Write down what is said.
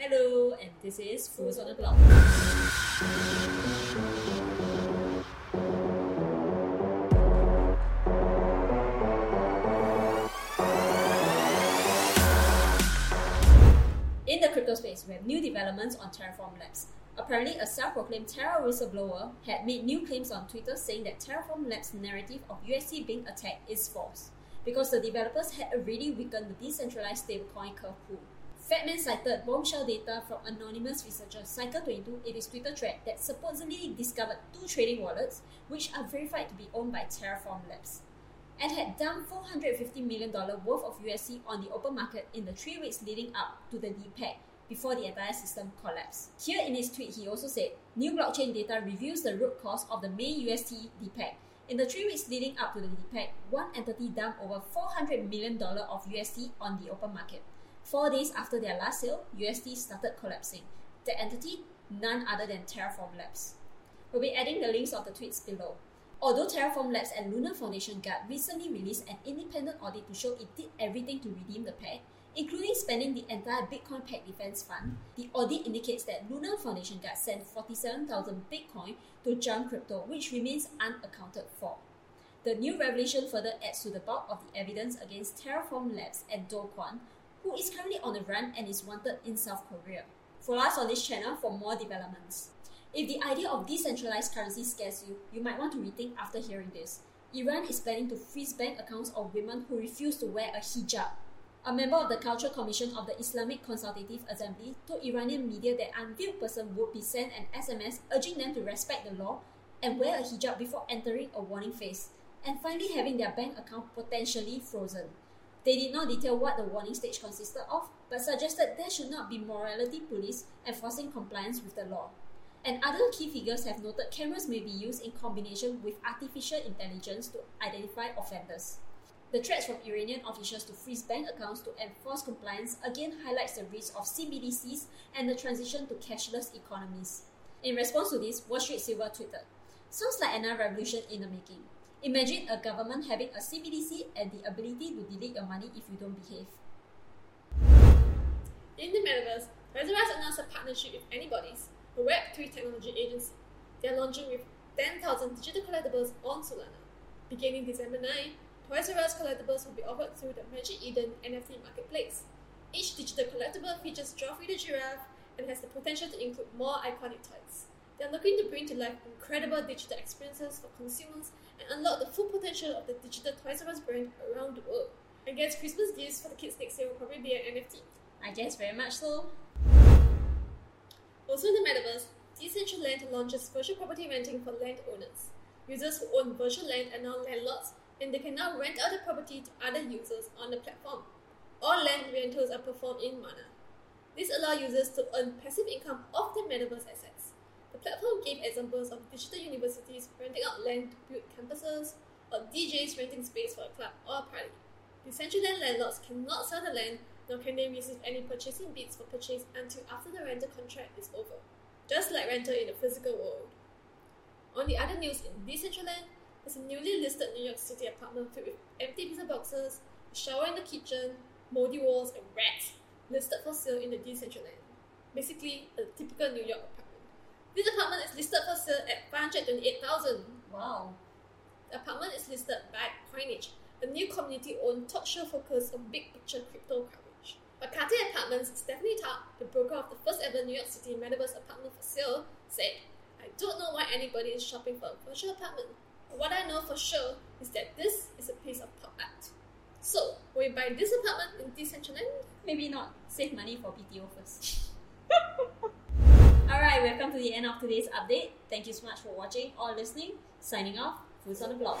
Hello, and this is Fools on the Block. In the crypto space, we have new developments on Terraform Labs. Apparently, a self proclaimed Terra whistleblower had made new claims on Twitter saying that Terraform Labs' narrative of UST being attacked is false, because the developers had already weakened the decentralized stablecoin Curve pool. Fatman cited bombshell data from anonymous researcher Cycle22 in his Twitter thread that supposedly discovered two trading wallets, which are verified to be owned by Terraform Labs, and had dumped $450 million worth of UST on the open market in the three weeks leading up to the depeg before the entire system collapsed. Here in his tweet, he also said, New blockchain data reveals the root cause of the main UST depeg. In the three weeks leading up to the depeg, one entity dumped over $400 million of UST on the open market. Four days after their last sale, UST started collapsing. The entity, none other than Terraform Labs. We'll be adding the links of the tweets below. Although Terraform Labs and Luna Foundation Guard recently released an independent audit to show it did everything to redeem the peg, including spending the entire Bitcoin Peg Defense Fund, the audit indicates that Luna Foundation Guard sent 47,000 Bitcoin to Jump Crypto, which remains unaccounted for. The new revelation further adds to the bulk of the evidence against Terraform Labs and Do Kwon, who is currently on the run and is wanted in South Korea. Follow us on this channel for more developments. If the idea of decentralized currency scares you, you might want to rethink after hearing this. Iran is planning to freeze bank accounts of women who refuse to wear a hijab. A member of the Cultural Commission of the Islamic Consultative Assembly told Iranian media that unveiled person would be sent an SMS urging them to respect the law and wear a hijab before entering a warning phase, and finally having their bank account potentially frozen. They did not detail what the warning stage consisted of, but suggested there should not be morality police enforcing compliance with the law. And other key figures have noted cameras may be used in combination with artificial intelligence to identify offenders. The threats from Iranian officials to freeze bank accounts to enforce compliance again highlights the risk of CBDCs and the transition to cashless economies. In response to this, Wall Street Silver tweeted, Sounds like another revolution in the making. Imagine a government having a CBDC and the ability to delete your money if you don't behave. In the metaverse, R announced a partnership with Anybodies, a Web3 technology agency. They are launching with 10,000 digital collectibles on Solana. Beginning December 9, Toys R Us collectibles will be offered through the Magic Eden NFT marketplace. Each digital collectible features Geoffrey the giraffe and has the potential to include more iconic toys. They are looking to bring to life incredible digital experiences for consumers and unlock the full potential of the digital Toys R Us brand around the world. I guess Christmas gifts for the kids next year will probably be an NFT. I guess very much so. Also in the metaverse, Decentraland launches virtual property renting for landowners. Users who own virtual land are now landlords, and they can now rent out the property to other users on the platform. All land rentals are performed in Mana. This allows users to earn passive income off their metaverse assets. The platform gave examples of digital universities renting out land to build campuses, or DJs renting space for a club or a party. Decentraland landlords cannot sell the land, nor can they receive any purchasing bids for purchase until after the rental contract is over, just like rental in the physical world. On the other news in Decentraland, there's a newly listed New York City apartment filled with empty pizza boxes, a shower in the kitchen, moldy walls, and rats listed for sale in the Decentraland. Basically, a typical New York apartment. This apartment is listed for sale at 528000 Wow. The apartment is listed by Coinage, a new community-owned talk show focused on big picture crypto coverage. Makati Apartments, Stephanie Tarp, the broker of the first ever New York City Metaverse apartment for sale, said, I don't know why anybody is shopping for a virtual apartment. But what I know for sure is that this is a piece of pop art. So, will you buy this apartment in Decentraland? Maybe not. Save money for BTO first. Alright, we've come to the end of today's update. Thank you so much for watching or listening. Signing off, Fools on the Block.